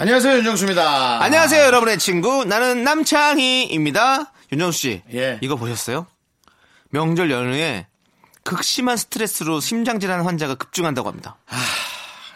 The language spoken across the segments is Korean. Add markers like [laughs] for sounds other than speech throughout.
안녕하세요 윤정수입니다. 안녕하세요, 여러분의 친구. 나는 남창희입니다. 윤정수 씨. 예. 이거 보셨어요? 명절 연휴에 극심한 스트레스로 심장질환 환자가 급증한다고 합니다.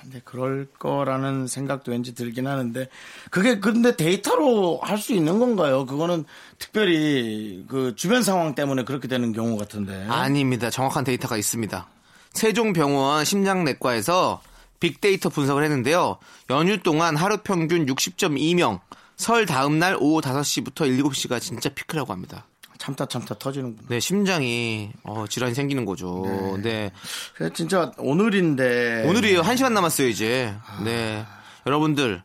근데 그럴 거라는 생각도 왠지 들긴 하는데 그게 근데 데이터로 할 수 있는 건가요? 그거는 특별히 그 주변 상황 때문에 그렇게 되는 경우 같은데. 아닙니다. 정확한 데이터가 있습니다. 세종병원 심장내과에서 빅데이터 분석을 했는데요. 연휴 동안 하루 평균 60.2명, 설 다음 날 오후 5시부터 7시가 진짜 피크라고 합니다. 참다 참다 터지는구나. 네, 심장이 어, 질환이 생기는 거죠. 네. 그래 진짜 오늘인데 오늘이에요. 한 시간 남았어요, 이제. 네. 여러분들,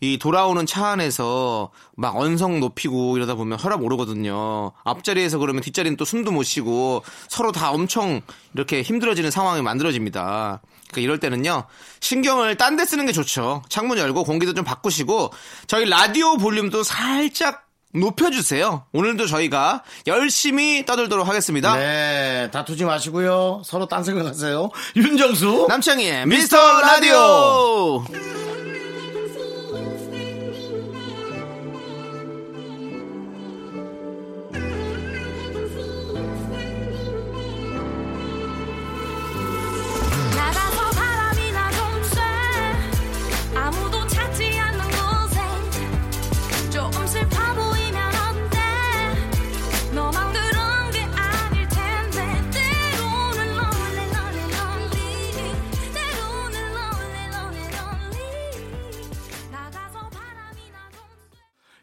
이 돌아오는 차 안에서 막 언성 높이고 이러다 보면 혈압 오르거든요. 앞자리에서 그러면 뒷자리는 또 숨도 못 쉬고 서로 다 엄청 이렇게 힘들어지는 상황이 만들어집니다. 그러니까 이럴 때는요. 신경을 딴 데 쓰는 게 좋죠. 창문 열고 공기도 좀 바꾸시고 저희 라디오 볼륨도 살짝 높여주세요. 오늘도 저희가 열심히 떠들도록 하겠습니다. 네 다투지 마시고요. 서로 딴 생각하세요. 윤정수 남창희의 미스터 라디오! 나가서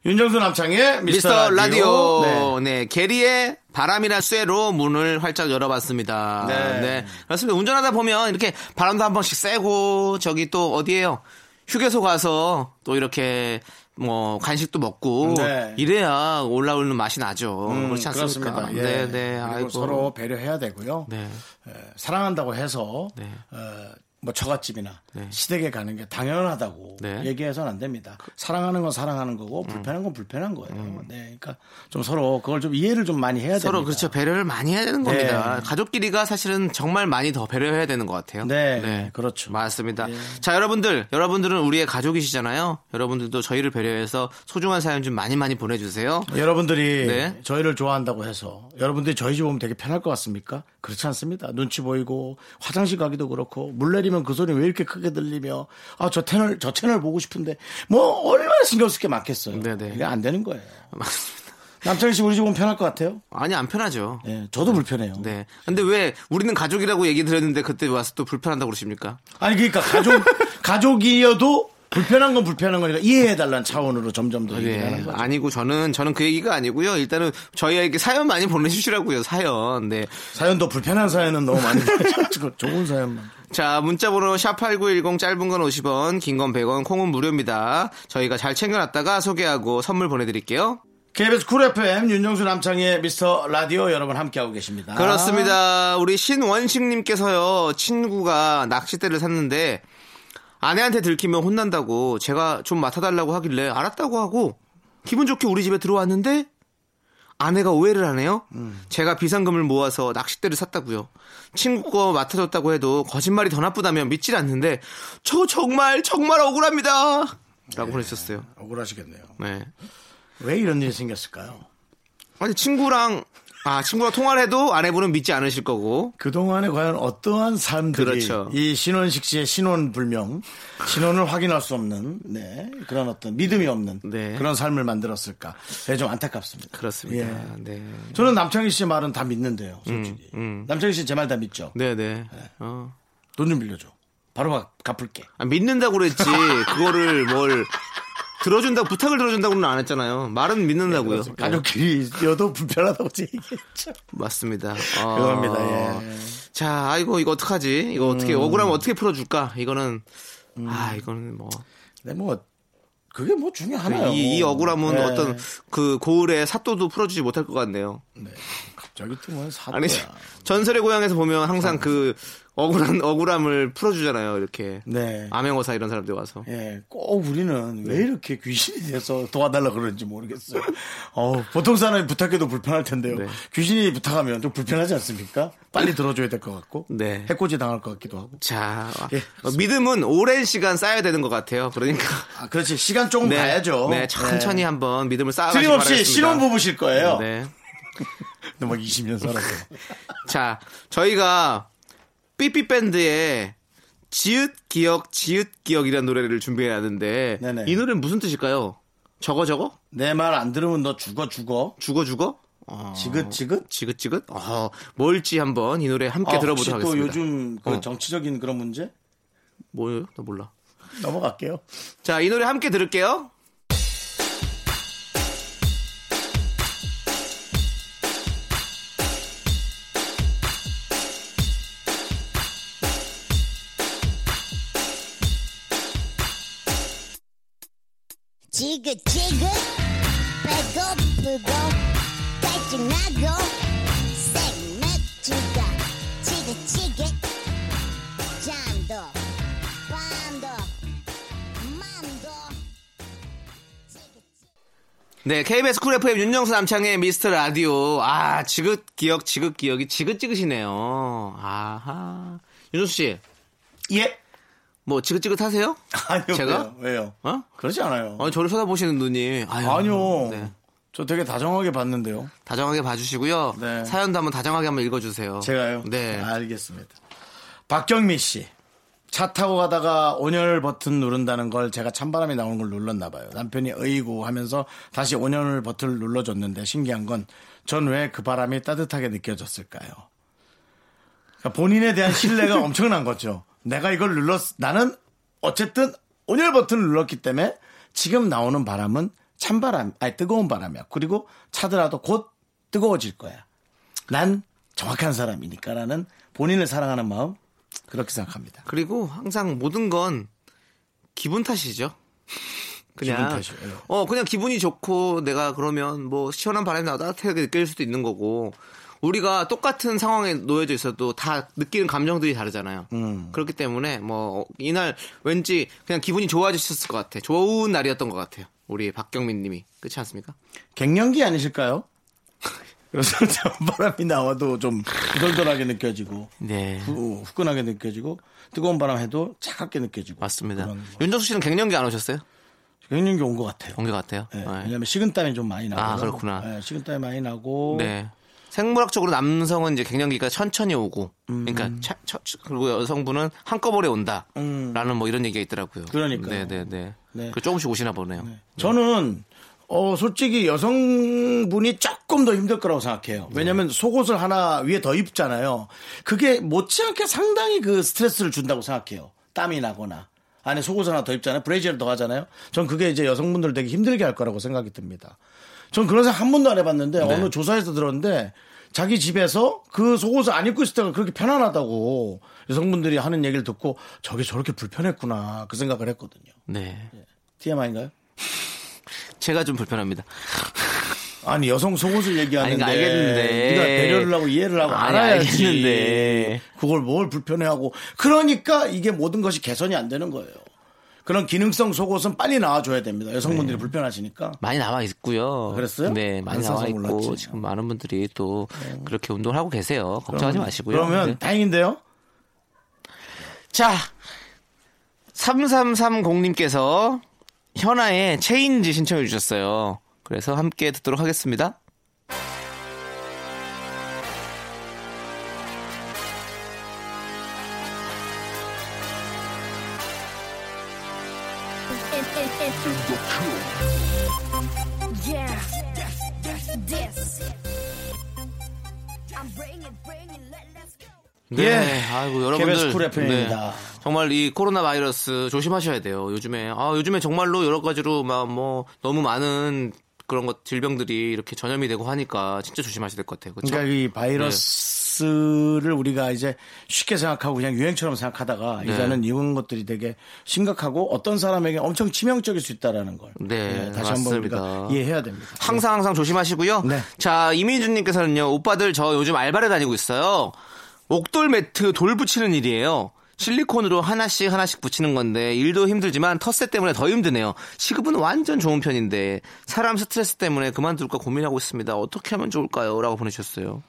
윤정수 남창의 미스터, 미스터 라디오. 네. 네. 게리의 바람이나 쇠로 문을 활짝 열어봤습니다. 네. 네. 그렇습니다. 운전하다 보면 이렇게 바람도 한 번씩 쐬고, 저기 또 어디에요? 휴게소 가서 또 이렇게 뭐 간식도 먹고 네. 이래야 올라오는 맛이 나죠. 음, 그렇지 않습니까? 예. 네, 네. 아이고. 서로 배려해야 되고요. 네. 에, 사랑한다고 해서 네. 어, 뭐 처갓집이나 네. 시댁에 가는 게 당연하다고 네. 그 얘기해서는 안 됩니다. 사랑하는 건 사랑하는 거고 불편한 건 불편한 거예요. 네, 그러니까 좀 서로 그걸 좀 이해를 좀 많이 해야 서로 됩니다. 그렇죠. 배려를 많이 해야 되는 네. 겁니다. 가족끼리가 사실은 정말 많이 더 배려해야 되는 것 같아요. 네, 그렇죠. 맞습니다. 예. 자, 여러분들, 여러분들은 우리의 가족이시잖아요. 여러분들도 저희를 배려해서 소중한 사연 좀 많이 많이 보내주세요. 여러분들이 네. 저희를 좋아한다고 해서 여러분들이 저희 집 오면 되게 편할 것 같습니까? 그렇지 않습니다. 눈치 보이고 화장실 가기도 그렇고 물내 리면 그 소리 왜 이렇게 크게 들리며 아 저 채널 저 채널 보고 싶은데 뭐 얼마나 신경 쓸 게 많겠어요. 네네. 이게 안 되는 거예요. [laughs] 맞습니다. 남창희 씨 우리 집 오면 편할 것 같아요? 아니, 안 편하죠. 예, 저도 불편해요. 네. 근데 왜 우리는 가족이라고 얘기 드렸는데 그때 와서 또 불편하다고 그러십니까? 아니 그러니까 가족 [laughs] 가족이어도 불편한 건 불편한 거니까 이해해달라는 차원으로 점점 더 얘기를 하는 네. 거죠. 아니고 저는, 저는 그 얘기가 아니고요. 일단은 저희에게 사연 많이 보내주시라고요, 사연. 네. 사연도 불편한 사연은 너무 많이 [laughs] 좋은 사연만. 자, 문자번호 샵8910 짧은 건 50원, 긴 건 100원, 콩은 무료입니다. 저희가 잘 챙겨놨다가 소개하고 선물 보내드릴게요. KBS 쿨 FM 윤정수 남창의 미스터 라디오 여러분 함께하고 계십니다. 그렇습니다. 우리 신원식님께서요, 친구가 낚싯대를 샀는데, 아내한테 들키면 혼난다고 제가 좀 맡아달라고 하길래 알았다고 하고, 기분 좋게 우리 집에 들어왔는데, 아내가 오해를 하네요. 제가 비상금을 모아서 낚싯대를 샀다고요. 친구 거 맡아줬다고 해도 거짓말이 더 나쁘다면 믿질 않는데, 저 정말, 정말 억울합니다. 라고 보내셨어요. 억울하시겠네요. 네. 왜 이런 일이 생겼을까요? 아니, 친구랑, 아, 친구랑 통화를 해도 아내분은 믿지 않으실 거고, 그동안에 과연 어떠한 삶들이 그렇죠. 이 신원식 씨의 신원 불명, 신원을 확인할 수 없는 네, 그런 어떤 믿음이 없는 네. 그런 삶을 만들었을까? 네, 좀 안타깝습니다. 그렇습니다. 예. 네. 저는 남창희 씨의 말은 다 믿는데요, 솔직히. 음. 남창희 씨 제 말 다 믿죠? 네네. 어. 돈좀 빌려줘. 바로 갚- 갚을게. 아, 믿는다고 그랬지. 그거를 뭘 들어준다고 부탁을 들어준다고는 안 했잖아요. 말은 믿는다고요. 예, 가족끼리여도 불편하다고 제 얘기했죠. 맞습니다. 어. 그겁니다, 예. 음. 자, 아이고 이거 어떡하지? 이거 어떻게 억울하면 어떻게 풀어줄까? 이거는 아 이거는 뭐 근데 뭐 그게 뭐 중요하나요? 이, 이 억울함은 네. 어떤 그 고을의 사또도 풀어주지 못할 것 같네요. 갑자기 또 뭐 사또야. 아니 전설의 고향에서 보면 항상 그 억울한 억울함을 풀어주잖아요. 이렇게 네. 암행어사 이런 사람들 와서. 예, 꼭 우리는 왜 이렇게 귀신이 돼서 도와달라 그러는지 모르겠어요. 어, 보통 사람이 부탁해도 불편할 텐데요. 네. 귀신이 부탁하면 좀 불편하지 않습니까? 빨리 들어줘야 될 것 같고. 네. 해코지 당할 것 같기도 하고. 자, 예. 어, 믿음은 오랜 시간 쌓여야 되는 것 같아요. 그러니까 아, 그렇지. 시간 조금 네, 가야죠. 네, 천천히 네. 한번 믿음을 쌓아가시기 틀림없이 바라겠습니다. 신혼 부부실 거예요. 네. 뭐 20년 살아서. [laughs] 자, 저희가 삐삐 밴드의 지읒 기억 지읒 기억이라는 노래를 준비해놨는데 네네. 이 노래는 무슨 뜻일까요? 저거 저거? 내 말 안 들으면 너 죽어 죽어. 죽어 죽어? 어, 지긋지긋. 지긋지긋? 어, 뭘지 한번 이 노래 함께 아, 들어보도록 혹시 또 하겠습니다. 요즘 그 어. 정치적인 그런 문제? 뭐예요? 나 몰라. 넘어갈게요. 자, 이 노래 함께 들을게요. 지긋지긋 배고프고 짜증나고 생맥주가 지긋지긋 잠도 밤도 맘도 네, KBS 쿨 FM 윤정수 남창의 미스터 라디오. 아, 지긋 기억, 지긋 기억이 지긋지긋이네요. 아하. 윤정수 씨, 예. 뭐 지긋지긋 하세요? [laughs] 아니요. 제가? 왜요? 왜요? 어? 그러지 않아요. 아니, 저를 쳐다보시는 눈이. 아유, 아니요. 네. 저 되게 다정하게 봤는데요. 다정하게 봐주시고요. 네. 사연도 한번 다정하게 한번 읽어주세요. 제가요? 네. 알겠습니다. 박경미 씨. 차 타고 가다가 온열 버튼 누른다는 걸 제가 찬바람이 나오는 걸 눌렀나 봐요. 남편이 어이구 하면서 다시 온열 버튼을 눌러줬는데 신기한 건 전 왜 그 바람이 따뜻하게 느껴졌을까요? 그러니까 본인에 대한 신뢰가 [laughs] 엄청난 거죠. 내가 이걸 눌렀, 나는 어쨌든 온열 버튼을 눌렀기 때문에 지금 나오는 바람은 찬바람, 아니 뜨거운 바람이야. 그리고 차더라도 곧 뜨거워질 거야. 난 정확한 사람이니까라는 본인을 사랑하는 마음 그렇게 생각합니다. 그리고 항상 모든 건 기분 탓이죠. [laughs] 그냥 기분 탓이에요. 어 그냥 기분이 좋고 내가 그러면 뭐 시원한 바람이 나고 따뜻하게 느낄 수도 있는 거고 우리가 똑같은 상황에 놓여져 있어도 다 느끼는 감정들이 다르잖아요. 음. 그렇기 때문에 뭐 이날 왠지 그냥 기분이 좋아지셨을 것 같아. 좋은 날이었던 것 같아요. 우리 박경민님이 그렇지 않습니까? 갱년기 아니실까요? [laughs] 그래서 바람이 나와도 좀 후덜덜하게 느껴지고 네. 후, 후끈하게 느껴지고 뜨거운 바람 해도 차갑게 느껴지고 맞습니다. 윤정수 씨는 갱년기 안 오셨어요? 갱년기 온 것 같아요. 온 것 같아요. 네, 네. 왜냐하면 식은땀이 좀 많이 나고 아, 그렇구나. 네, 식은땀이 많이 나고 네. 생물학적으로 남성은 이제 갱년기가 천천히 오고, 음. 그러니까 차- 차- 그리고 여성분은 한꺼번에 온다라는 뭐 이런 얘기가 있더라고요. 음. 그러니까요. 네네네. 네. 그 조금씩 오시나 보네요. 저는 어 솔직히 여성분이 조금 더 힘들 거라고 생각해요. 왜냐하면 속옷을 하나 위에 더 입잖아요. 그게 못지않게 상당히 그 스트레스를 준다고 생각해요. 땀이 나거나 안에 속옷 하나 더 입잖아요. 브레이저를 더 하잖아요. 전 그게 이제 여성분들 되게 힘들게 할 거라고 생각이 듭니다. 전 그런 생각 한 번도 안 해봤는데 네. 어느 조사에서 들었는데 자기 집에서 그 속옷을 안 입고 있을 때가 그렇게 편안하다고 여성분들이 하는 얘기를 듣고 저게 저렇게 불편했구나 그 생각을 했거든요. 네. TMI인가요? 제가 좀 불편합니다. 아니 여성 속옷을 얘기하는데 아니, 알겠는데. 네가 배려를 하고 이해를 하고 아니, 알아야지 알겠는데. 그걸 뭘 불편해하고 그러니까 이게 모든 것이 개선이 안 되는 거예요 그런 기능성 속옷은 빨리 나와줘야 됩니다 여성분들이 불편하시니까 많이 나와 있고요. 그랬어요? 네, 많이 안 나와 있고 몰랐지. 네. 지금 많은 분들이 또 그렇게 운동을 하고 계세요. 걱정하지 마시고요. 그러면 네. 다행인데요 자, 3330님께서 현아의 체인지 신청해 주셨어요. 그래서 함께 듣도록 하겠습니다. 네, 예. 아이고 여러분들 KBS 쿨 FM입니다. 네, 정말 이 코로나 바이러스 조심하셔야 돼요. 요즘에 아 요즘에 정말로 여러 가지로 막 뭐 너무 많은 그런 것 질병들이 이렇게 전염이 되고 하니까 진짜 조심하셔야 될 것 같아요. 그렇죠? 그러니까 이 바이러스 스 트레스를 우리가 이제 쉽게 생각하고 그냥 유행처럼 생각하다가 네. 이제는 이런 것들이 되게 심각하고 어떤 사람에게 엄청 치명적일 수 있다라는 걸 네, 예, 다시 한번 우리가. 이해해야 됩니다. 항상 항상 조심하시고요. 네. 자, 이민주님께서는요, 오빠들 저 요즘 알바를 다니고 있어요. 옥돌 매트 돌 붙이는 일이에요. 실리콘으로 하나씩 하나씩 붙이는 건데 일도 힘들지만 텃세 때문에 더 힘드네요. 시급은 완전 좋은 편인데 사람 스트레스 때문에 그만둘까 고민하고 있습니다. 어떻게 하면 좋을까요? 라고 보내주셨어요.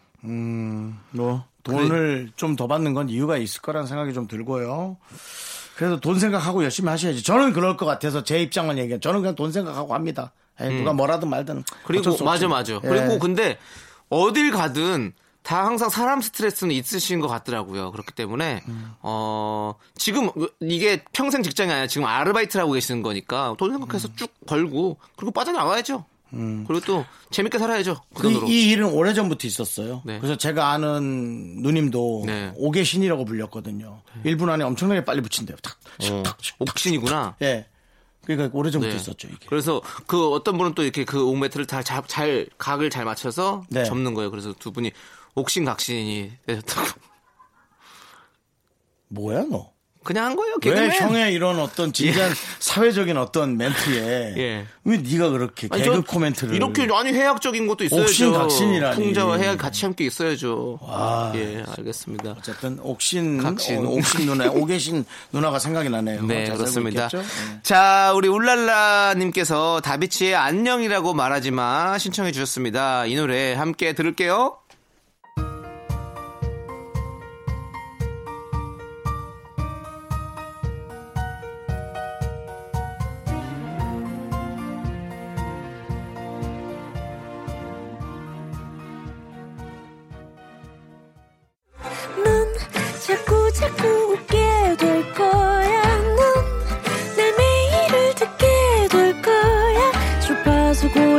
뭐 돈을 좀더 받는 건 이유가 있을 거라는 생각이 좀 들고요. 그래서 돈 생각하고 열심히 하셔야지. 저는 그럴 것 같아서 제 입장만 얘기해. 저는 그냥 돈 생각하고 합니다. 에, 누가 뭐라든 말든. 그리고 수 맞아. 맞아. 예. 그리고 근데 어딜 가든 다 항상 사람 스트레스는 있으신 것 같더라고요. 그렇기 때문에 어 지금 이게 평생 직장이 아니라 지금 아르바이트를 하고 계시는 거니까 돈 생각해서 쭉 벌고 그리고 빠져나가야죠. 그리고 또 재밌게 살아야죠. 그그 이, 돈으로. 이 일은 오래 전부터 있었어요. 네. 그래서 제가 아는 누님도 네. 오개신이라고 불렸거든요. 1분 안에 엄청나게 빨리 붙인대요. 탁, 어, 탁, 탁. 옥신이구나. 예. 그러니까 오래 전부터 네. 있었죠, 이게. 그래서 그 어떤 분은 또 이렇게 그 옥매트를 다 잘, 잘 각을 잘 맞춰서 네. 접는 거예요. 그래서 두 분이 옥신각신이 되셨다고. 뭐야, 너? 그냥 한 거예요. 왜 개그맨. 형의 이런 어떤 진지한 [laughs] 사회적인 어떤 멘트에 예. 왜 네가 그렇게 아니, 개그 저 코멘트를 이렇게 아니 해학적인 것도 있어야죠. 옥신각신이라니. 풍자와 해학 같이 함께 있어야죠. 와. 예, 알겠습니다. 어쨌든 옥신 각신. 어, 옥신 누나 [laughs] 오계신 누나가 생각이 나네요. 네, 그렇습니다. 네. 자, 우리 울랄라 님께서 다비치의 안녕이라고 말하지 마 신청해 주셨습니다. 이 노래 함께 들을게요.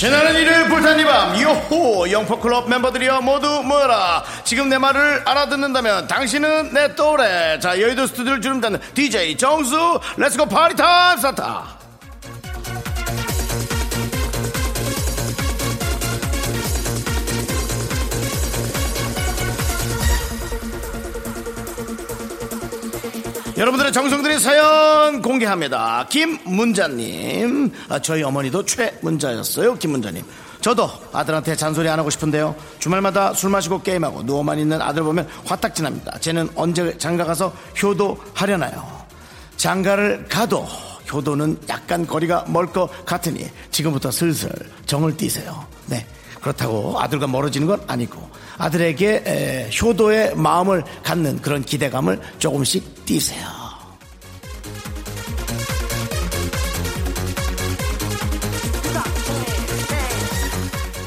신나는 일을 불탄 이밤 요호 영포클럽 멤버들이여 모두 모여라. 지금 내 말을 알아듣는다면 당신은 내 또래. 자 여의도 스튜디오를 주름닫는 DJ 정수 렛츠고 파리 타임 스타 여러분들의 정성들의 사연 공개합니다. 김문자님. 아, 저희 어머니도 최문자였어요. 김문자님. 저도 아들한테 잔소리 안 하고 싶은데요. 주말마다 술 마시고 게임하고 누워만 있는 아들 보면 화딱지 납니다. 쟤는 언제 장가 가서 효도하려나요? 장가를 가도 효도는 약간 거리가 멀 것 같으니 지금부터 슬슬 정을 띄세요. 네. 그렇다고 아들과 멀어지는 건 아니고 아들에게 에, 효도의 마음을 갖는 그런 기대감을 조금씩 띄세요.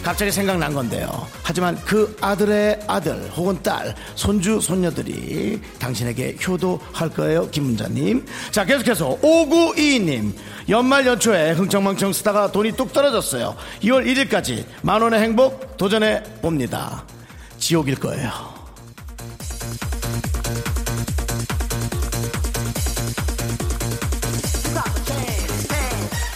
갑자기 생각난 건데요. 하지만 그 아들의 아들 혹은 딸, 손주, 손녀들이 당신에게 효도할 거예요, 김문자님. 자, 계속해서 5922님. 연말 연초에 흥청망청 쓰다가 돈이 뚝 떨어졌어요. 2월 1일까지 만원의 행복 도전해 봅니다. 지옥일 거예요.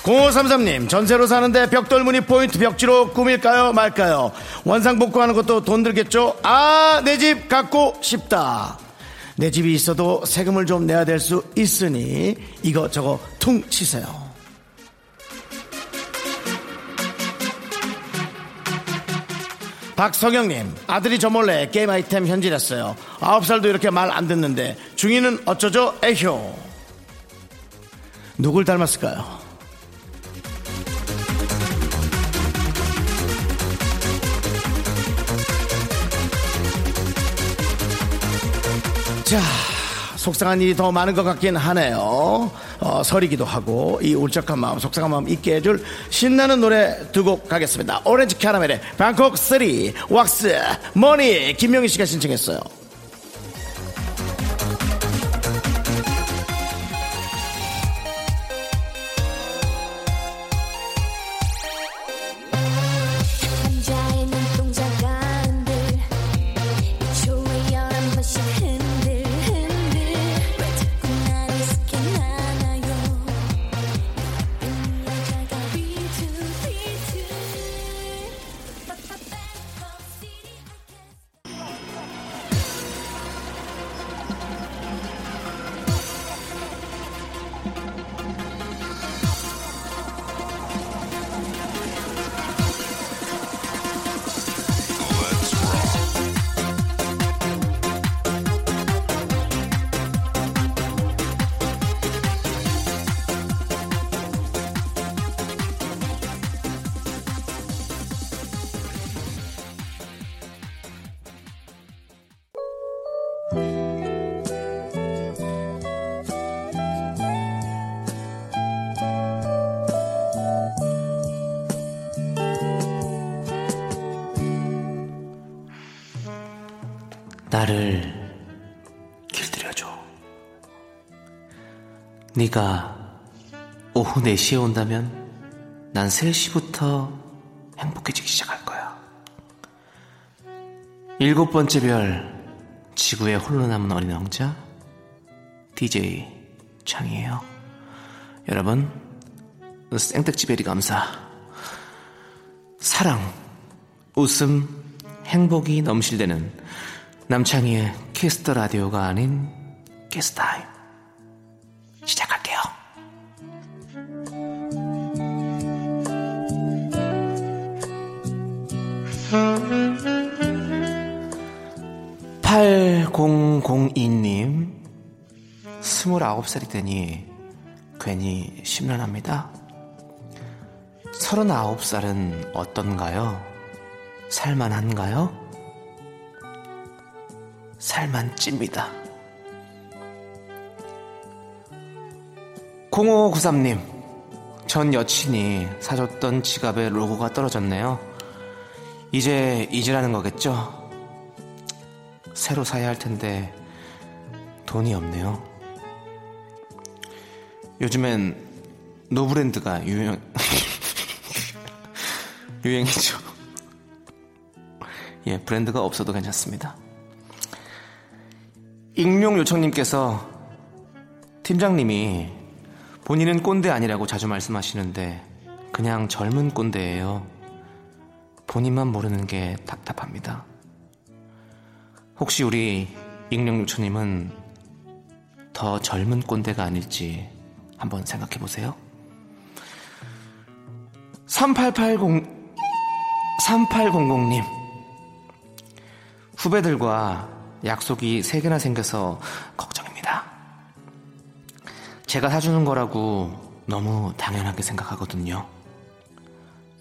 0533님, 전세로 사는데 벽돌무늬 포인트 벽지로 꾸밀까요, 말까요? 원상 복구하는 것도 돈 들겠죠? 아, 내 집 갖고 싶다. 내 집이 있어도 세금을 좀 내야 될 수 있으니 이거 저거 퉁 치세요. 박성영님, 아들이 저 몰래 게임 아이템 현질했어요. 아홉 살도 이렇게 말 안 듣는데 중이는 어쩌죠? 에효. 누굴 닮았을까요? 자, 속상한 일이 더 많은 것 같긴 하네요. 어, 설이기도 하고 이 울적한 마음, 속상한 마음 잊게 해줄 신나는 노래 두 곡 가겠습니다. 오렌지 캐러멜의 방콕 3, 왁스, 머니 김명희 씨가 신청했어요. 네가 오후 4시에 온다면 난 3시부터 행복해지기 시작할 거야. 일곱 번째 별, 지구에 홀로 남은 어린 왕자, DJ 창이에요. 여러분, 생택지베리 감사. 사랑, 웃음, 행복이 넘실대는 남창희의 키스터 라디오가 아닌 키스타임. 8002님, 29살이 되니 괜히 심란합니다. 39살은 어떤가요? 살만한가요? 살만 찝니다. 0593님, 전 여친이 사줬던 지갑에 로고가 떨어졌네요. 이제 잊으라는 거겠죠? 새로 사야 할 텐데 돈이 없네요. 요즘엔 노브랜드가 유행 [laughs] 유행이죠. 예, 브랜드가 없어도 괜찮습니다. 익명 요청님께서 팀장님이 본인은 꼰대 아니라고 자주 말씀하시는데 그냥 젊은 꼰대예요. 본인만 모르는 게 답답합니다. 혹시 우리 익명 요청님은 더 젊은 꼰대가 아닐지 한번 생각해 보세요. 3880 3800님 후배들과 약속이 3개나 생겨서 걱정입니다. 제가 사주는 거라고 너무 당연하게 생각하거든요.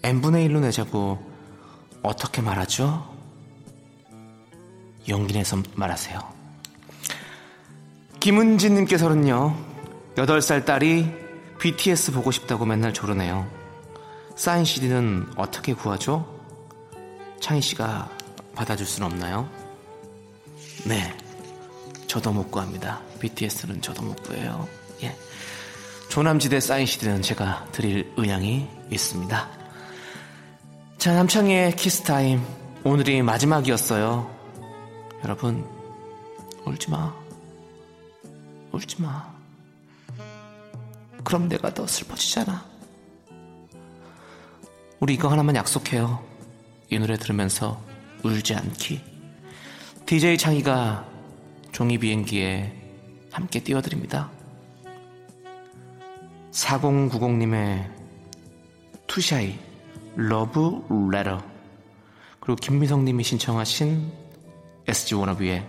n분의 1로 내자고 어떻게 말하죠? 용기 내서 말하세요. 김은진님께서는요, 8살 딸이 BTS 보고 싶다고 맨날 조르네요. 사인 CD는 어떻게 구하죠? 창희 씨가 받아줄 수는 없나요? 네. 저도 못 구합니다. BTS는 저도 못 구해요. 예. 조남지대 사인 CD는 제가 드릴 의향이 있습니다. 자, 남창희의 키스타임. 오늘이 마지막이었어요. 여러분, 울지 마. 울지 마. 그럼 내가 더 슬퍼지잖아. 우리 이거 하나만 약속해요. 이 노래 들으면서 울지 않기. DJ 창희가 종이 비행기에 함께 띄워드립니다. 4090님의 투샤이 러브 레터 그리고 김미성 님이 신청하신 SG 워너비의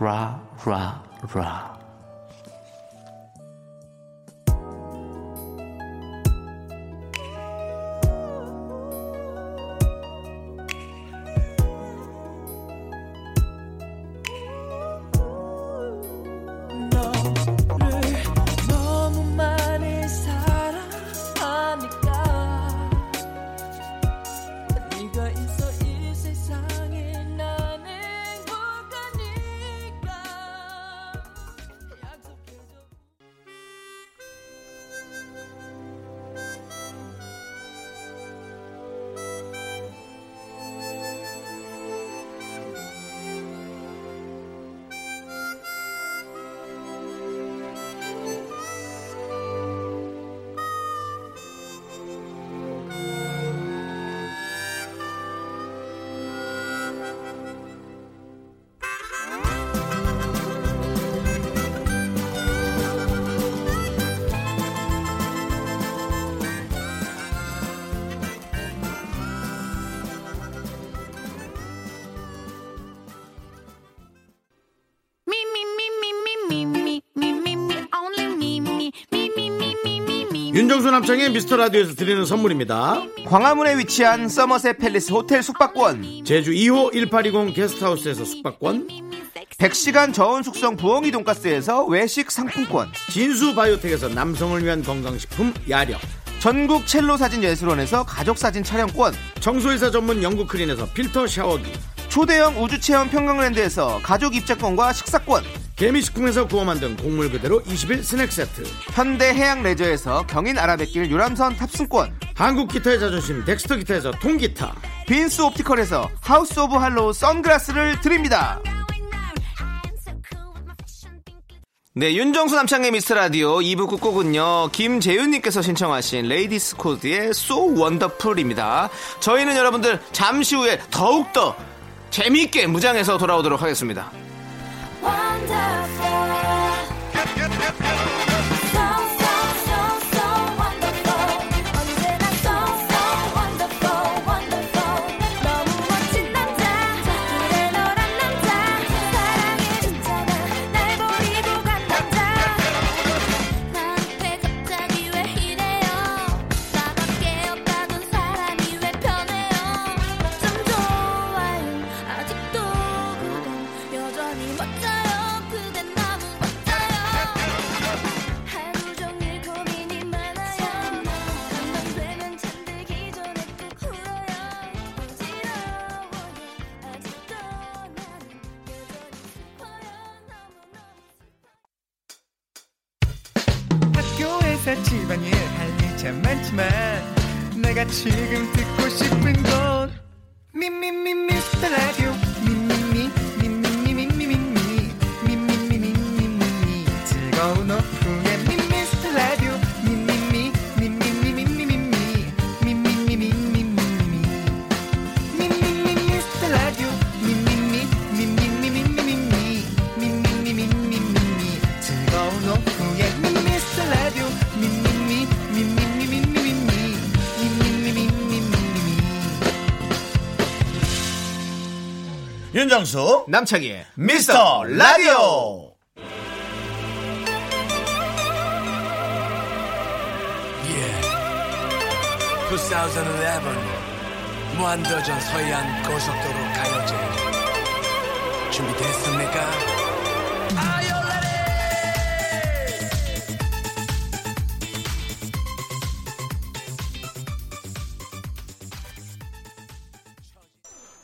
라 라, 라. 윤정수 남창의 미스터 라디오에서 드리는 선물입니다. 광화문에 위치한 서머셋 팰리스 호텔 숙박권, 제주 2호 1820 게스트하우스에서 숙박권, 100시간 저온 숙성 부엉이 돈가스에서 외식 상품권, 진수 바이오텍에서 남성을 위한 건강식품 야력, 전국 첼로 사진 예술원에서 가족 사진 촬영권, 청소이사 전문 영국 크린에서 필터 샤워기, 초대형 우주 체험 평강랜드에서 가족 입장권과 식사권 개미식품에서 구워 만든 곡물 그대로 20일 스낵 세트 현대해양레저에서 경인 아라뱃길 유람선 탑승권 한국 기타의 자존심 덱스터 기타에서 통기타 빈스 옵티컬에서 하우스 오브 할로우 선글라스를 드립니다 네, 윤정수 남창의 미스터 라디오 2부 끝곡은요, 김재윤님께서 신청하신 레이디스 코드의 So Wonderful입니다. 저희는 여러분들 잠시 후에 더욱더 재미있게 무장해서 돌아오도록 하겠습니다. 나 윤정수 남창희의 미스터 라디오. 2011 무한도전 서해안 고속도로 가요제 준비됐습니까?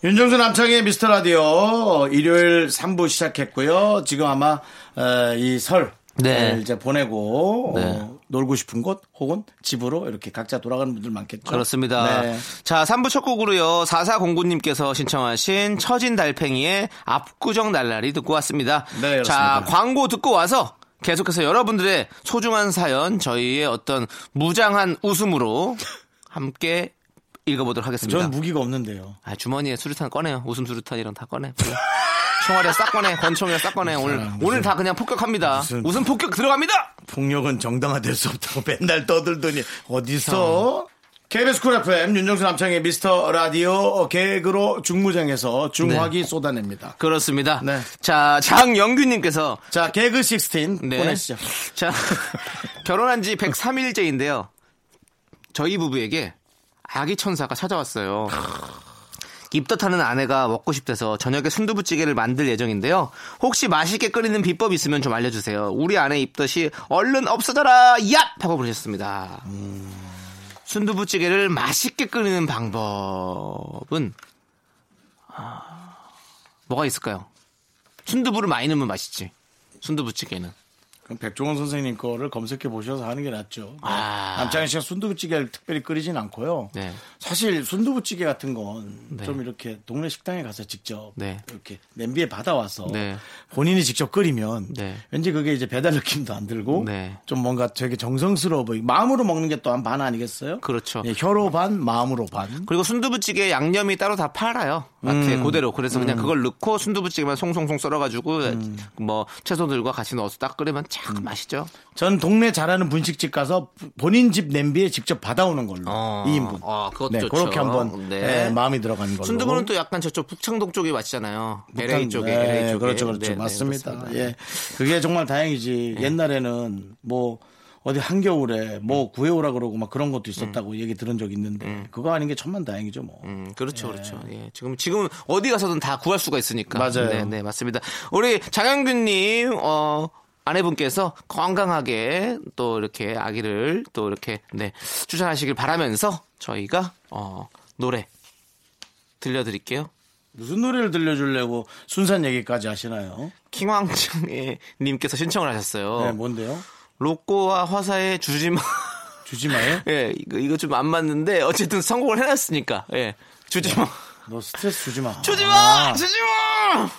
윤정수 남창의 미스터 라디오 일요일 3부 시작했고요. 지금 아마 어, 이설 네. 이제 보내고 네. 어, 놀고 싶은 곳 혹은 집으로 이렇게 각자 돌아가는 분들 많겠죠. 그렇습니다. 네. 자, 3부 첫 곡으로요. 4409님께서 신청하신 처진 달팽이의 압구정 날라리 듣고 왔습니다. 네, 자, 그렇습니다. 광고 듣고 와서 계속해서 여러분들의 소중한 사연 저희의 어떤 무장한 웃음으로 함께 읽어보도록 하겠습니다. 저는 무기가 없는데요. 아, 주머니에 수류탄 꺼내요. 웃음 수류탄 이런 다 꺼내. 총알에 싹 꺼내. 권총에 싹 꺼내. 오늘 무슨- 오늘 다 그냥 폭격합니다. 무슨- 웃음 폭격 들어갑니다. 폭력은 정당화될 수 없다고 맨날 떠들더니 어디서? KBS 쿨 FM 윤정수 남창의 미스터 라디오 개그로 중무장에서 중화기 쏟아냅니다. 그렇습니다. 네. 자, 장영규님께서 자 개그 16 네. 보내시죠. 자, [laughs] 결혼한 지 103일째인데요. 저희 부부에게 아기 천사가 찾아왔어요. 입덧하는 아내가 먹고 싶대서 저녁에 순두부찌개를 만들 예정인데요. 혹시 맛있게 끓이는 비법 있으면 좀 알려주세요. 우리 아내 입덧이 얼른 없어져라! 얍! 하고 보내셨습니다. 순두부찌개를 맛있게 끓이는 방법은 아, 뭐가 있을까요? 순두부를 많이 넣으면 맛있지. 순두부찌개는. 그럼 백종원 선생님 거를 검색해 보셔서 하는 게 낫죠. 아. 남창희 씨가 순두부찌개를 특별히 끓이진 않고요. 네. 사실 순두부찌개 같은 건좀 네. 이렇게 동네 식당에 가서 직접 네. 이렇게 냄비에 받아와서 네. 본인이 직접 끓이면 네. 왠지 그게 이제 배달 느낌도 안 들고 네. 좀 뭔가 되게 정성스러워 보이. 마음으로 먹는 게 또 한 반 아니겠어요? 그렇죠. 예, 혀로 반, 마음으로 반. 그리고 순두부찌개 양념이 따로 다 팔아요. 마트에 그대로. 그래서 그냥 그걸 넣고 순두부찌개만 송송송 썰어가지고 뭐 채소들과 같이 넣어서 딱 끓이면 참 맛있죠. 전 동네 잘하는 분식집 가서 본인 집 냄비에 직접 받아오는 걸로 어. 2인분. 아, 그것도 네. 그렇게 한번 네. 예, 마음이 들어가는 걸로. 순두부는 또 약간 저쪽 북창동 쪽이 맛이잖아요. LA 쪽에, 네, LA 쪽에. 그렇죠, 그렇죠. 네, 네, 맞습니다. 그렇습니다. 예. 그게 정말 다행이지. 옛날에는 뭐 어디 한겨울에 뭐 구해오라 그러고 막 그런 것도 있었다고 얘기 들은 적 있는데 그거 아닌 게 천만 다행이죠 뭐. 음, 그렇죠, 그렇죠. 예, 지금 지금 어디 가서든 다 구할 수가 있으니까. 맞아요. 네, 네, 맞습니다. 우리 장영균님, 어. 아내분께서 건강하게 또 이렇게 아기를 또 이렇게 네 출산하시길 바라면서 저희가 어 노래 들려드릴게요. 무슨 노래를 들려주려고 순산 얘기까지 하시나요? 킹왕짱 님께서 신청을 하셨어요. 네, 뭔데요? 로꼬와 화사의 주지마. 주지 마요? [laughs] 예, 이거, 이거 좀 안 맞는데, 어쨌든 성공을 해놨으니까, 예. 주지마. 너 스트레스 주지 마. 주지마! 아, 주지마!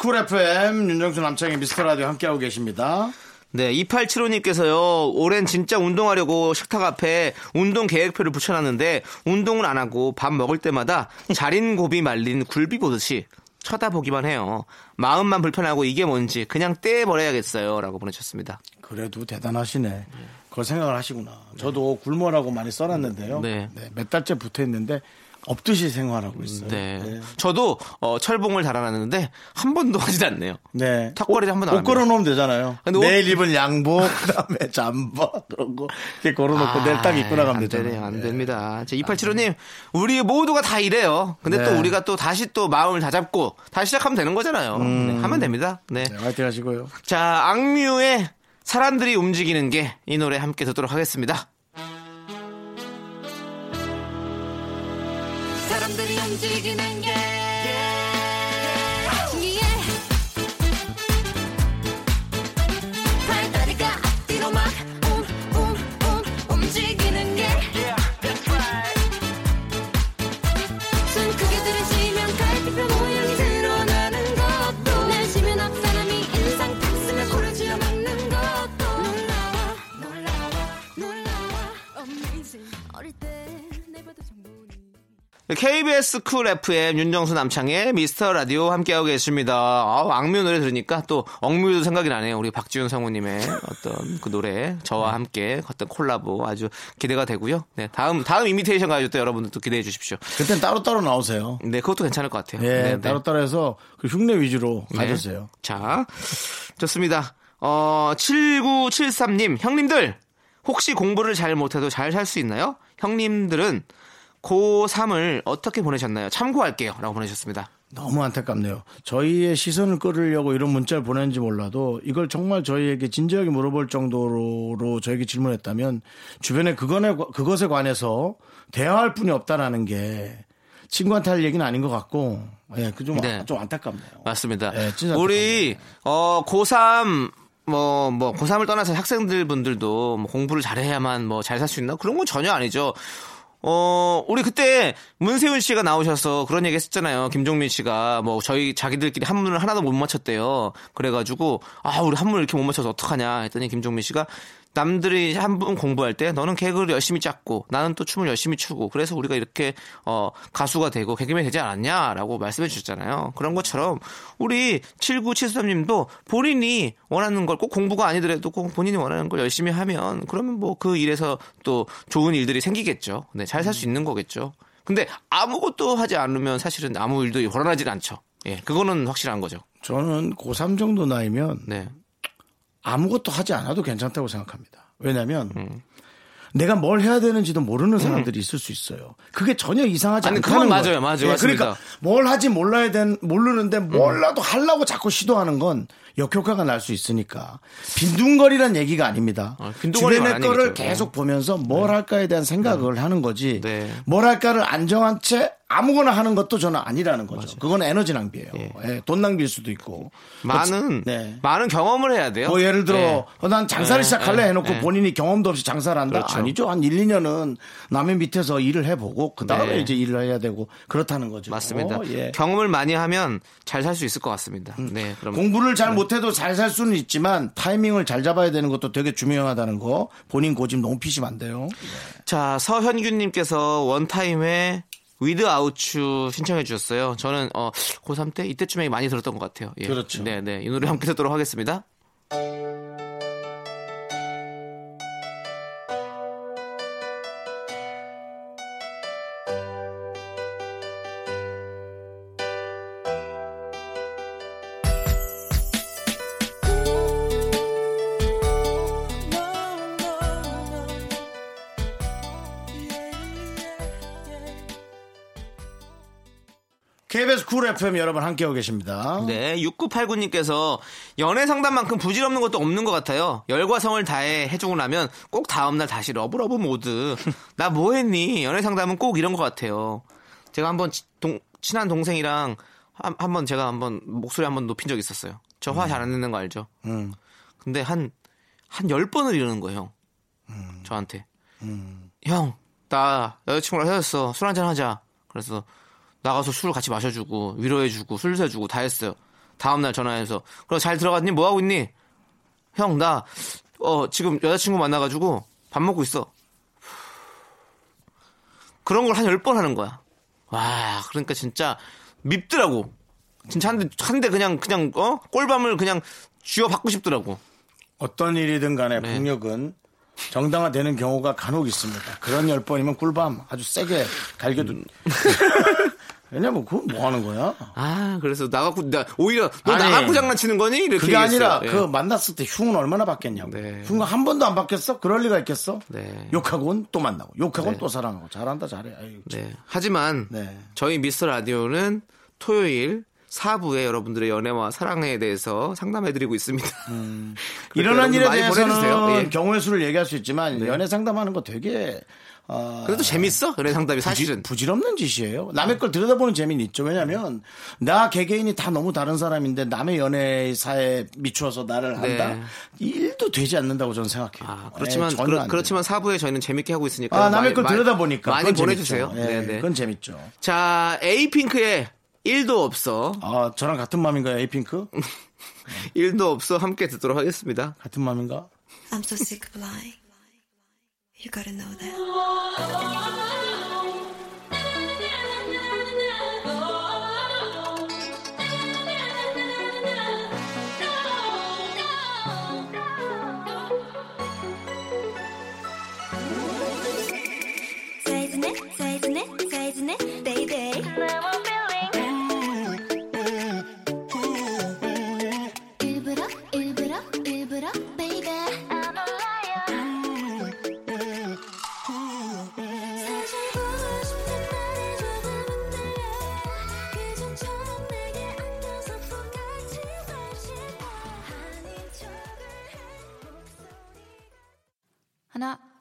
쿨 FM 윤정수 남창희 미스터 라디오 함께하고 계십니다. 네, 2875님께서요, 올해는 진짜 운동하려고 식탁 앞에 운동 계획표를 붙여놨는데, 운동을 안 하고 밥 먹을 때마다 자린고비 말린 굴비 보듯이 쳐다보기만 해요. 마음만 불편하고 이게 뭔지 그냥 떼버려야겠어요. 라고 보내셨습니다. 그래도 대단하시네. 그걸 생각을 하시구나. 저도 굶어라고 많이 써놨는데요. 네. 몇 달째 붙어 있는데 없듯이 생활하고 있어요. 네. 네. 저도 어, 철봉을 달아놨는데, 한 번도 하지 않네요. 네. 턱걸이도 한번도 안 옷 걸어놓으면 되잖아요. 근데 옷- 내일 입은 양복, [laughs] 그다음에 잠바 그런 거 이렇게 걸어놓고 내일 딱 입고 나가면 아, 안 되잖아요. 안 네. 됩니다. 2875님, 우리 모두가 다 이래요. 근데 또 네. 우리가 또 다시 또 마음을 다잡고 다시 시작하면 되는 거잖아요. 네, 하면 됩니다. 네. 네, 화이팅 하시고요. 자, 악뮤의 사람들이 움직이는 게 이 노래 함께 듣도록 하겠습니다. 움직이는 게 KBS 쿨 FM 윤정수 남창희 미스터 라디오 함께하고 계십니다. 아, 악뮤 노래 들으니까 또 억뮤도 생각이 나네요. 우리 박지훈 성우님의 어떤 그 노래 저와 함께 어떤 콜라보 아주 기대가 되고요. 네, 다음 다음 이미테이션 가지고 또 여러분들도 기대해 주십시오. 그땐 따로 따로 나오세요. 네, 그것도 괜찮을 것 같아요. 예, 네, 네. 따로 따로 해서 그 흉내 위주로 네. 가주세요. 자, 좋습니다. 어, 7973님, 형님들, 혹시 공부를 잘 못해도 잘 살 수 있나요? 형님들은 고3을 어떻게 보내셨나요? 참고할게요. 라고 보내셨습니다. 너무 안타깝네요. 저희의 시선을 끌으려고 이런 문자를 보냈는지 몰라도 이걸 정말 저희에게 진지하게 물어볼 정도로 저에게 질문했다면 주변에 그거에, 그것에 관해서 대화할 뿐이 없다라는 게 친구한테 할 얘기는 아닌 것 같고, 예, 그 좀, 네. 좀 안타깝네요. 맞습니다. 네, 진짜 우리, 어, 고3, 뭐, 뭐, 고3을 떠나서 학생들 분들도 뭐 공부를 잘해야만 뭐 잘 살 수 있나? 그런 건 전혀 아니죠. 어, 우리 그때 문세윤 씨가 나오셔서 그런 얘기 했었잖아요. 김종민 씨가 뭐 저희 자기들끼리 한문을 하나도 못 맞췄대요. 그래가지고, 아, 우리 한문을 이렇게 못 맞춰서 어떡하냐 했더니 김종민 씨가 남들이 한 분 공부할 때 너는 개그를 열심히 짰고 나는 또 춤을 열심히 추고 그래서 우리가 이렇게 어 가수가 되고 개그맨 되지 않았냐라고 말씀해 주셨잖아요. 그런 것처럼 우리 7973님도 본인이 원하는 걸 꼭 공부가 아니더라도 꼭 본인이 원하는 걸 열심히 하면 그러면 뭐 그 일에서 또 좋은 일들이 생기겠죠. 네, 잘 살 수 있는 거겠죠. 근데 아무것도 하지 않으면 사실은 아무 일도 벌어나질 않죠. 예, 그거는 확실한 거죠. 저는 고3 정도 나이면 네. 아무것도 하지 않아도 괜찮다고 생각합니다. 왜냐면 음. 내가 뭘 해야 되는지도 모르는 사람들이 있을 수 있어요. 그게 전혀 이상하지 아니, 않다는 그건 맞아요. 거예요. 맞아요. 예, 맞습니다. 그러니까 뭘 하지 몰라야 된 모르는데 몰라도 하려고 자꾸 시도하는 건 역효과가 날 수 있으니까 빈둥거리란 얘기가 아닙니다. 아, 주변의 아니겠죠. 거를 네. 계속 보면서 뭘 할까에 대한 생각을 하는 거지. 네. 뭘 할까를 안정한 채 아무거나 하는 것도 저는 아니라는 거죠. 그건 에너지 낭비예요. 예. 예, 돈 낭비일 수도 있고. 많은 네. 많은 경험을 해야 돼요. 뭐 예를 들어 네. 어, 난 장사를 네, 시작할래 네, 해놓고 네. 본인이 경험도 없이 장사를 한다 그렇죠. 아니죠 한 1, 2년은 남의 밑에서 일을 해보고 그 다음에 네. 이제 일을 해야 되고 그렇다는 거죠 맞습니다. 어, 예. 음. 경험을 많이 하면 잘 살 수 있을 것 같습니다. 네, 그럼 공부를 잘 못해도 잘 살 수는 있지만 타이밍을 잘 잡아야 되는 것도 되게 중요하다는 거 본인 고집 너무 피시면 안 돼요 자 서현균님께서 원타임에 Without You 신청해 주셨어요. 저는 어 고3 때 이때쯤에 많이 들었던 것 같아요. 예. 그렇죠. 네, 네. 이 노래 함께 듣도록 하겠습니다. KBS 쿨 FM 여러분 함께하고 계십니다. 네, 6989님께서 연애 상담만큼 부질없는 것도 없는 것 같아요. 열과 성을 다해 해주고 나면 꼭 다음날 다시 love love 모드. [laughs] 나 뭐 했니? 연애 상담은 꼭 이런 것 같아요. 제가 한번 동- 친한 동생이랑 한, 한번 제가 한번 목소리 한번 높인 적 있었어요. 저 화 잘 안 내는 거 알죠? 음. 근데 한, 한열 번을 이러는 거예요, 형. 저한테. 형, 나 여자친구랑 헤어졌어. 술 한잔 하자. 그래서 나가서 술 같이 마셔주고, 위로해주고, 술 사주고, 다 했어요. 다음날 전화해서. 그럼 잘 들어갔니? 뭐 하고 있니? 형, 나, 어, 지금 여자친구 만나가지고 밥 먹고 있어. 그런 걸 한 열 번 하는 거야. 와, 그러니까 진짜 밉더라고. 진짜 한 대, 한 대 그냥, 그냥, 어? 꼴밤을 그냥 쥐어 받고 싶더라고. 어떤 일이든 간에 네. 폭력은 정당화되는 경우가 간혹 있습니다. 그런 열 번이면 꿀밤 아주 세게 갈겨도. 음. [laughs] 왜냐면 그건 뭐 하는 거야? 아, 그래서 나갖고, 나, 오히려, 너 아니, 나갖고 장난치는 거니? 이렇게 그게 아니라 얘기했어요. 예. 그 만났을 때 흉은 얼마나 받겠냐고. 네. 흉은 한 번도 안 받겠어? 그럴 리가 있겠어? 네. 욕하고는 또 만나고, 욕하고는 네. 또 사랑하고. 잘한다, 잘해. 아유, 참. 네. 하지만, 네. 저희 미스터 라디오는 토요일 4부에 여러분들의 연애와 사랑에 대해서 상담해드리고 있습니다. 음. [laughs] 일어난 여러분 일에 대해서는. 예. 경우의 수를 얘기할 수 있지만 네. 연애 상담하는 거 되게 어, 그래도 재밌어? 연애 상담이 사실은. 부질없는 짓이에요. 남의 걸 들여다보는 재미는 있죠. 왜냐하면 나 개개인이 다 너무 다른 사람인데 남의 연애사에 미추어서 나를 네. 한다. 일도 되지 않는다고 저는 생각해요. 아, 그렇지만, 예, 전혀 그렇, 안 그렇지만 4부에 저희는 재밌게 하고 있으니까. 아, 남의 많이- 걸 들여다보니까 많이 보내주세요. 예, 네, 네. 그건 재밌죠. 자, 에이핑크의 1도 없어. 아, 저랑 같은 맘인가요, 에이핑크? [laughs] 1도 없어. 함께 듣도록 하겠습니다. 같은 맘인가? I'm so sick of lying. You gotta know that.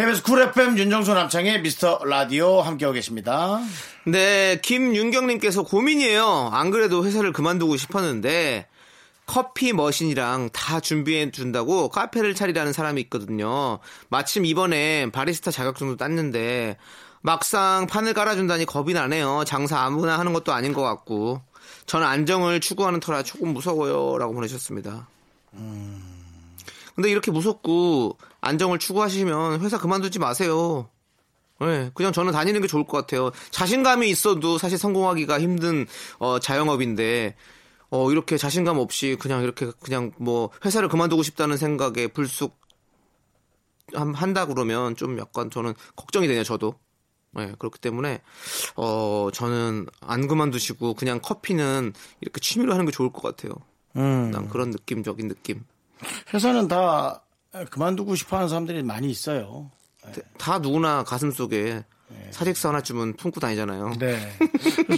KBS 쿨 FM 윤정수 남창희의 미스터 라디오 함께하고 계십니다 네, 김윤경님께서 고민이에요. 안 그래도 회사를 그만두고 싶었는데 커피 머신이랑 다 준비해 준다고 카페를 차리라는 사람이 있거든요. 마침 이번에 바리스타 자격증도 땄는데 막상 판을 깔아준다니 겁이 나네요. 장사 아무나 하는 것도 아닌 것 같고 저는 안정을 추구하는 터라 조금 무서워요라고 보내셨습니다. 근데 이렇게 무섭고 안정을 추구하시면 회사 그만두지 마세요. 네, 그냥 저는 다니는 게 좋을 것 같아요. 자신감이 있어도 사실 성공하기가 힘든 어, 자영업인데 어, 이렇게 자신감 없이 그냥 이렇게 그냥 뭐 회사를 그만두고 싶다는 생각에 불쑥 함- 한다 그러면 좀 약간 저는 걱정이 되네요. 저도. 네, 그렇기 때문에 어 저는 안 그만두시고 그냥 커피는 이렇게 취미로 하는 게 좋을 것 같아요. 음. 난 그런 느낌적인 느낌. 회사는 다 그만두고 싶어 하는 사람들이 많이 있어요 다 누구나 가슴 속에 사직서 하나쯤은 품고 다니잖아요. 네.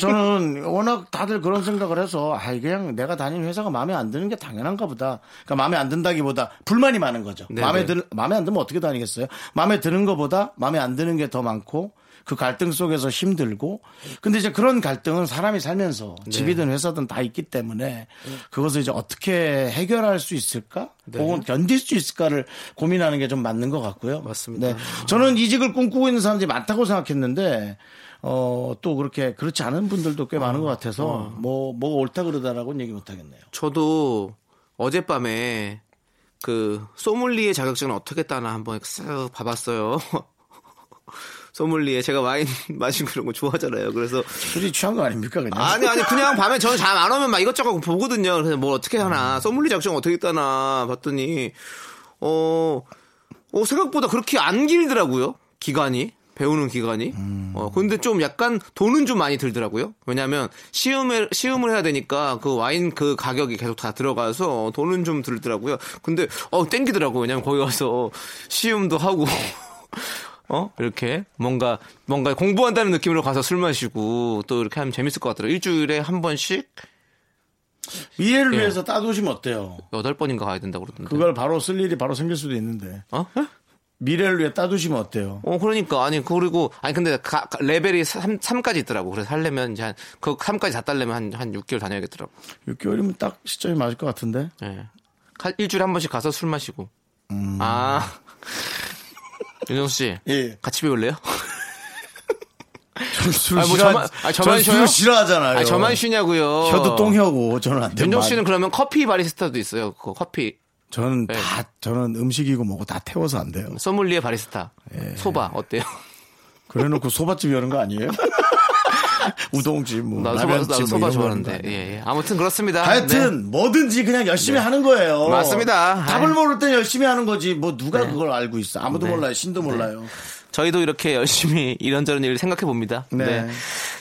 저는 워낙 다들 그런 생각을 해서 아 그냥 내가 다니는 회사가 마음에 안 드는 게 당연한가 보다. 그러니까 마음에 안 든다기보다 불만이 많은 거죠. 네, 마음에 네. 들 마음에 안 들면 어떻게 다니겠어요? 마음에 드는 것보다 마음에 안 드는 게 더 많고 그 갈등 속에서 힘들고 근데 이제 그런 갈등은 사람이 살면서 네. 집이든 회사든 다 있기 때문에 그것을 이제 어떻게 해결할 수 있을까? 네. 혹은 견딜 수 있을까를 고민하는 게 좀 맞는 것 같고요. 맞습니다. 네. 저는 이직을 꿈꾸고 있는 사람들이 많다고 생각했는데 어, 또 그렇게 그렇지 않은 분들도 꽤 많은 것 같아서 뭐, 뭐가 옳다 그러다라고는 얘기 못 하겠네요. 저도 어젯밤에 그 소믈리에 자격증을 어떻게 따나 한번 쓱 봐봤어요. [laughs] 소믈리에 제가 와인 [laughs] 마시고 그런 거 좋아하잖아요. 그래서 술이 취한 거 아닙니까, 그냥? 아니 아니 그냥 밤에 저는 잠 안 오면 막 이것저것 보거든요. 그래서 뭘 어떻게 하나 소믈리 자격증 어떻게 따나 봤더니 어 어, 생각보다 그렇게 안 길더라고요. 기간이. 배우는 기간이. 어, 근데 좀 약간 돈은 좀 많이 들더라고요. 왜냐면 시음을, 시음을 해야 되니까 그 와인 그 가격이 계속 다 들어가서 돈은 좀 들더라고요. 근데, 어, 땡기더라고요. 왜냐면 거기 가서 시음도 하고, [laughs] 어? 이렇게 뭔가, 뭔가 공부한다는 느낌으로 가서 술 마시고 또 이렇게 하면 재밌을 것 같더라고요. 일주일에 한 번씩 미래를 예. 위해서 따두시면 어때요? 여덟 번인가 가야 된다고 그러던데. 그걸 바로 쓸 일이 바로 생길 수도 있는데. 어? 미래를 위해 따두시면 어때요? 어, 그러니까. 아니, 그리고, 아니, 근데 가- 가- 레벨이 3, 까지 있더라고. 그래서 하려면 이제 한, 그 3까지 다 따려면 한, 한 6개월 다녀야겠더라고. 6개월이면 딱 시점이 맞을 것 같은데. 예. 가- 일주일에 한 번씩 가서 술 마시고. 음. 아. 윤정수 씨. 예. 같이 배울래요? 술 아니, 뭐 싫어. 저만- 아니, 저만 쉬어요? 술 싫어하잖아요. 아니, 저만 쉬냐고요. 혀도 똥혀고 저는 안 돼요. 윤정수 씨는 그러면 커피 바리스타도 있어요. 그 커피. 저는 네. 다 저는 음식이고 뭐고 다 태워서 안 돼요. 소믈리에 바리스타. 예. 소바. 어때요? 그래놓고 소바집 여는 거 아니에요? [laughs] [laughs] 우동집 뭐 나도 라면집 나도 뭐 소바 거 좋아하는데. 예? 예. 아무튼 그렇습니다. 하여튼 뭐든지 그냥 열심히 하는 거예요. 네. 맞습니다. 답을 아이. 모를 땐 열심히 하는 거지. 뭐 누가 그걸 알고 있어? 아무도 네. 몰라요. 신도 몰라요. 저희도 이렇게 열심히 [laughs] 이런저런 일을 생각해 봅니다. 네.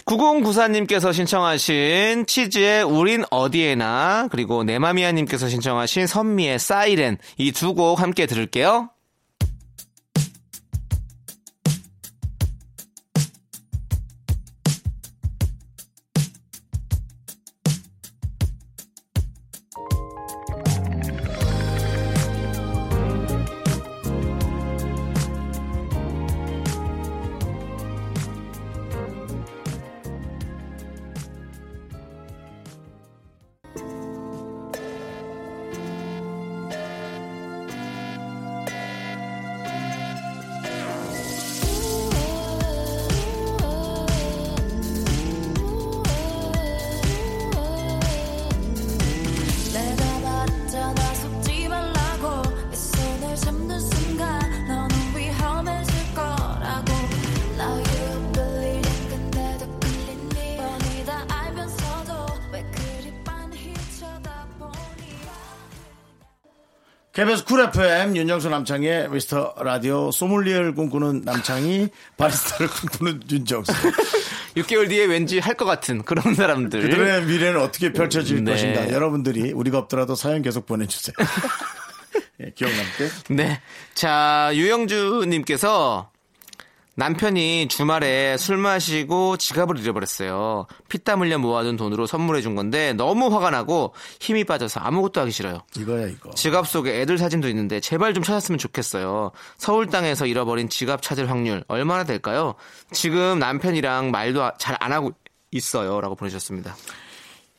9094님께서 신청하신 치즈의 우린 어디에나 그리고 네마미아님께서 신청하신 선미의 사이렌 이 두 곡 함께 들을게요. KBS 쿨 FM 윤정수 남창희 미스터 라디오 소믈리에를 꿈꾸는 남창희 [laughs] 바리스타를 꿈꾸는 윤정수. [laughs] 6개월 뒤에 왠지 할 것 같은 그런 사람들. 그들의 미래는 어떻게 펼쳐질 네. 것인가. 여러분들이 우리가 없더라도 사연 계속 보내주세요. [laughs] 예, 기억 남게. 네. 자, 유영주님께서 남편이 주말에 술 마시고 지갑을 잃어버렸어요. 피땀 흘려 모아둔 돈으로 선물해 준 건데 너무 화가 나고 힘이 빠져서 아무것도 하기 싫어요. 이거야 이거. 지갑 속에 애들 사진도 있는데 제발 좀 찾았으면 좋겠어요. 서울 땅에서 잃어버린 지갑 찾을 확률 얼마나 될까요? 지금 남편이랑 말도 잘 안 하고 있어요라고 보내셨습니다.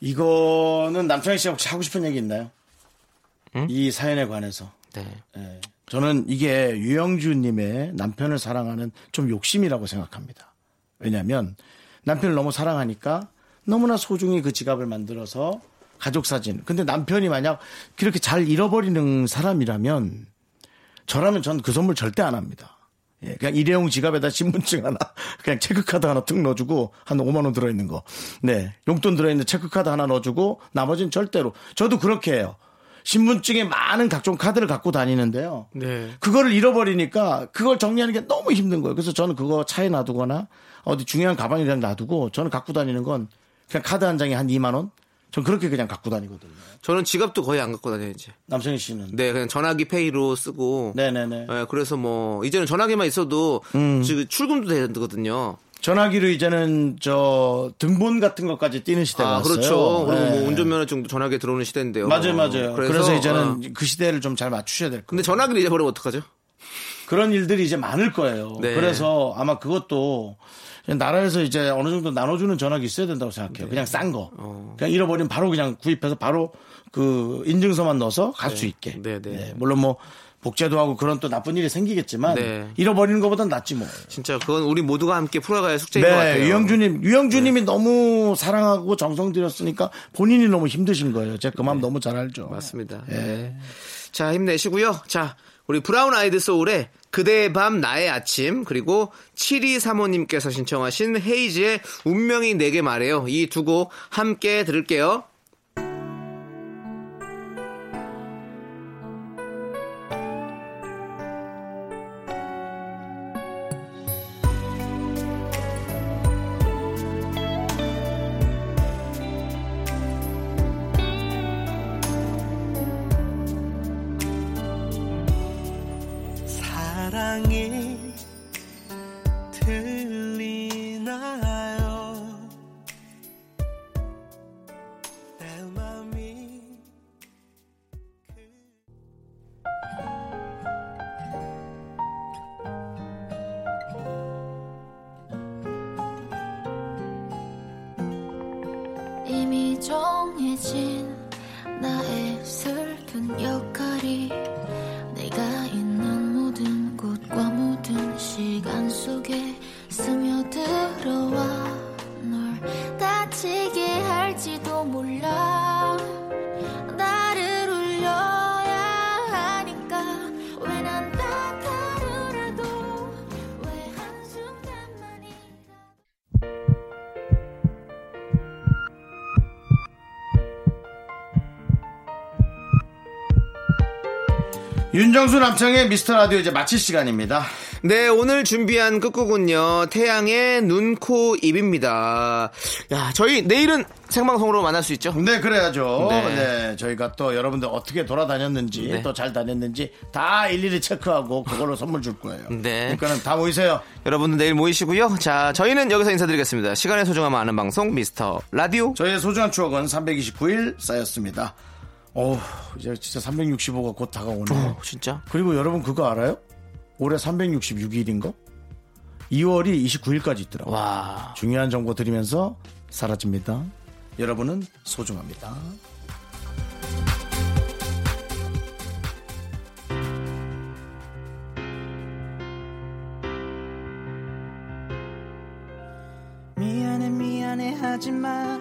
이거는 남창희 씨 혹시 하고 싶은 얘기 있나요? 이 사연에 관해서. 네. 예. 저는 이게 유영주님의 남편을 사랑하는 좀 욕심이라고 생각합니다. 왜냐하면 남편을 너무 사랑하니까 너무나 소중히 그 지갑을 만들어서 가족 사진. 근데 남편이 만약 그렇게 잘 잃어버리는 사람이라면 저라면 전 그 선물 절대 안 합니다. 예, 그냥 일회용 지갑에다 신분증 하나, [laughs] 그냥 체크카드 하나 툭 넣어주고 한 5만 원 들어있는 거. 네, 용돈 들어있는 체크카드 하나 넣어주고 나머지는 절대로. 저도 그렇게 해요. 신분증에 많은 각종 카드를 갖고 다니는데요. 네. 그거를 잃어버리니까 그걸 정리하는 게 너무 힘든 거예요. 그래서 저는 그거 차에 놔두거나 어디 중요한 가방이랑 놔두고 저는 갖고 다니는 건 그냥 카드 한 장에 한 2만 원? 전 그렇게 그냥 갖고 다니거든요. 저는 지갑도 거의 안 갖고 다녀요, 이제. 남성희 씨는. 네, 그냥 전화기 페이로 쓰고. 네네네. 네, 그래서 뭐, 이제는 전화기만 있어도 지금 출금도 되거든요. 전화기로 이제는 저 등본 같은 것까지 띄는 시대가 아, 왔어요. 그렇죠. 그리고 네. 뭐 운전면허증도 전화기에 들어오는 시대인데요. 맞아요, 맞아요. 그래서, 어, 이제는 그 시대를 좀 잘 맞추셔야 될 거예요. 근데 전화기를 잊어버리면 어떡하죠? 그런 일들이 이제 많을 거예요. 네. 그래서 아마 그것도 나라에서 이제 어느 정도 나눠주는 전화기 있어야 된다고 네. 생각해요. 그냥 싼 거. 어. 그냥 잃어버리면 바로 그냥 구입해서 바로 그 인증서만 넣어서 갈수 있게. 네, 네. 물론 뭐 복제도 하고 그런 또 나쁜 일이 생기겠지만 네. 잃어버리는 것보단 낫지 뭐. 진짜 그건 우리 모두가 함께 풀어가야 숙제인 것 같아요. 네, 유영주님, 유영주님이 너무 사랑하고 정성 들였으니까 본인이 너무 힘드신 거예요. 제가 그 마음 너무 잘 알죠. 네. 맞습니다. 예. 네. 자, 힘내시고요. 자, 우리 브라운 아이드 소울의 그대의 밤 나의 아침 그리고 7235님께서 신청하신 헤이즈의 운명이 내게 말해요. 이 두 곡 함께 들을게요. 윤정수 남창의 미스터 라디오 이제 마칠 시간입니다. 네, 오늘 준비한 끝곡은요, 태양의 눈, 코, 입입니다. 야, 저희 내일은 생방송으로 만날 수 있죠? 네, 그래야죠. 네. 네. 저희가 또 여러분들 어떻게 돌아다녔는지, 네. 또잘 다녔는지 다 일일이 체크하고 그걸로 선물 줄 거예요. [laughs] 네. 그러니까는 다 모이세요. 여러분들 내일 모이시고요. 자, 저희는 여기서 인사드리겠습니다. 시간의 소중함을 아는 방송, 미스터 라디오. 저희의 소중한 추억은 329일 쌓였습니다. 오, 이제 진짜 365가 곧 다가오네요. 어, 진짜? 그리고 여러분 그거 알아요? 올해 366일인 거? 2월이 29일까지 있더라고요. 와. 중요한 정보 드리면서 사라집니다. 여러분은 소중합니다. 미안해 미안해 하지마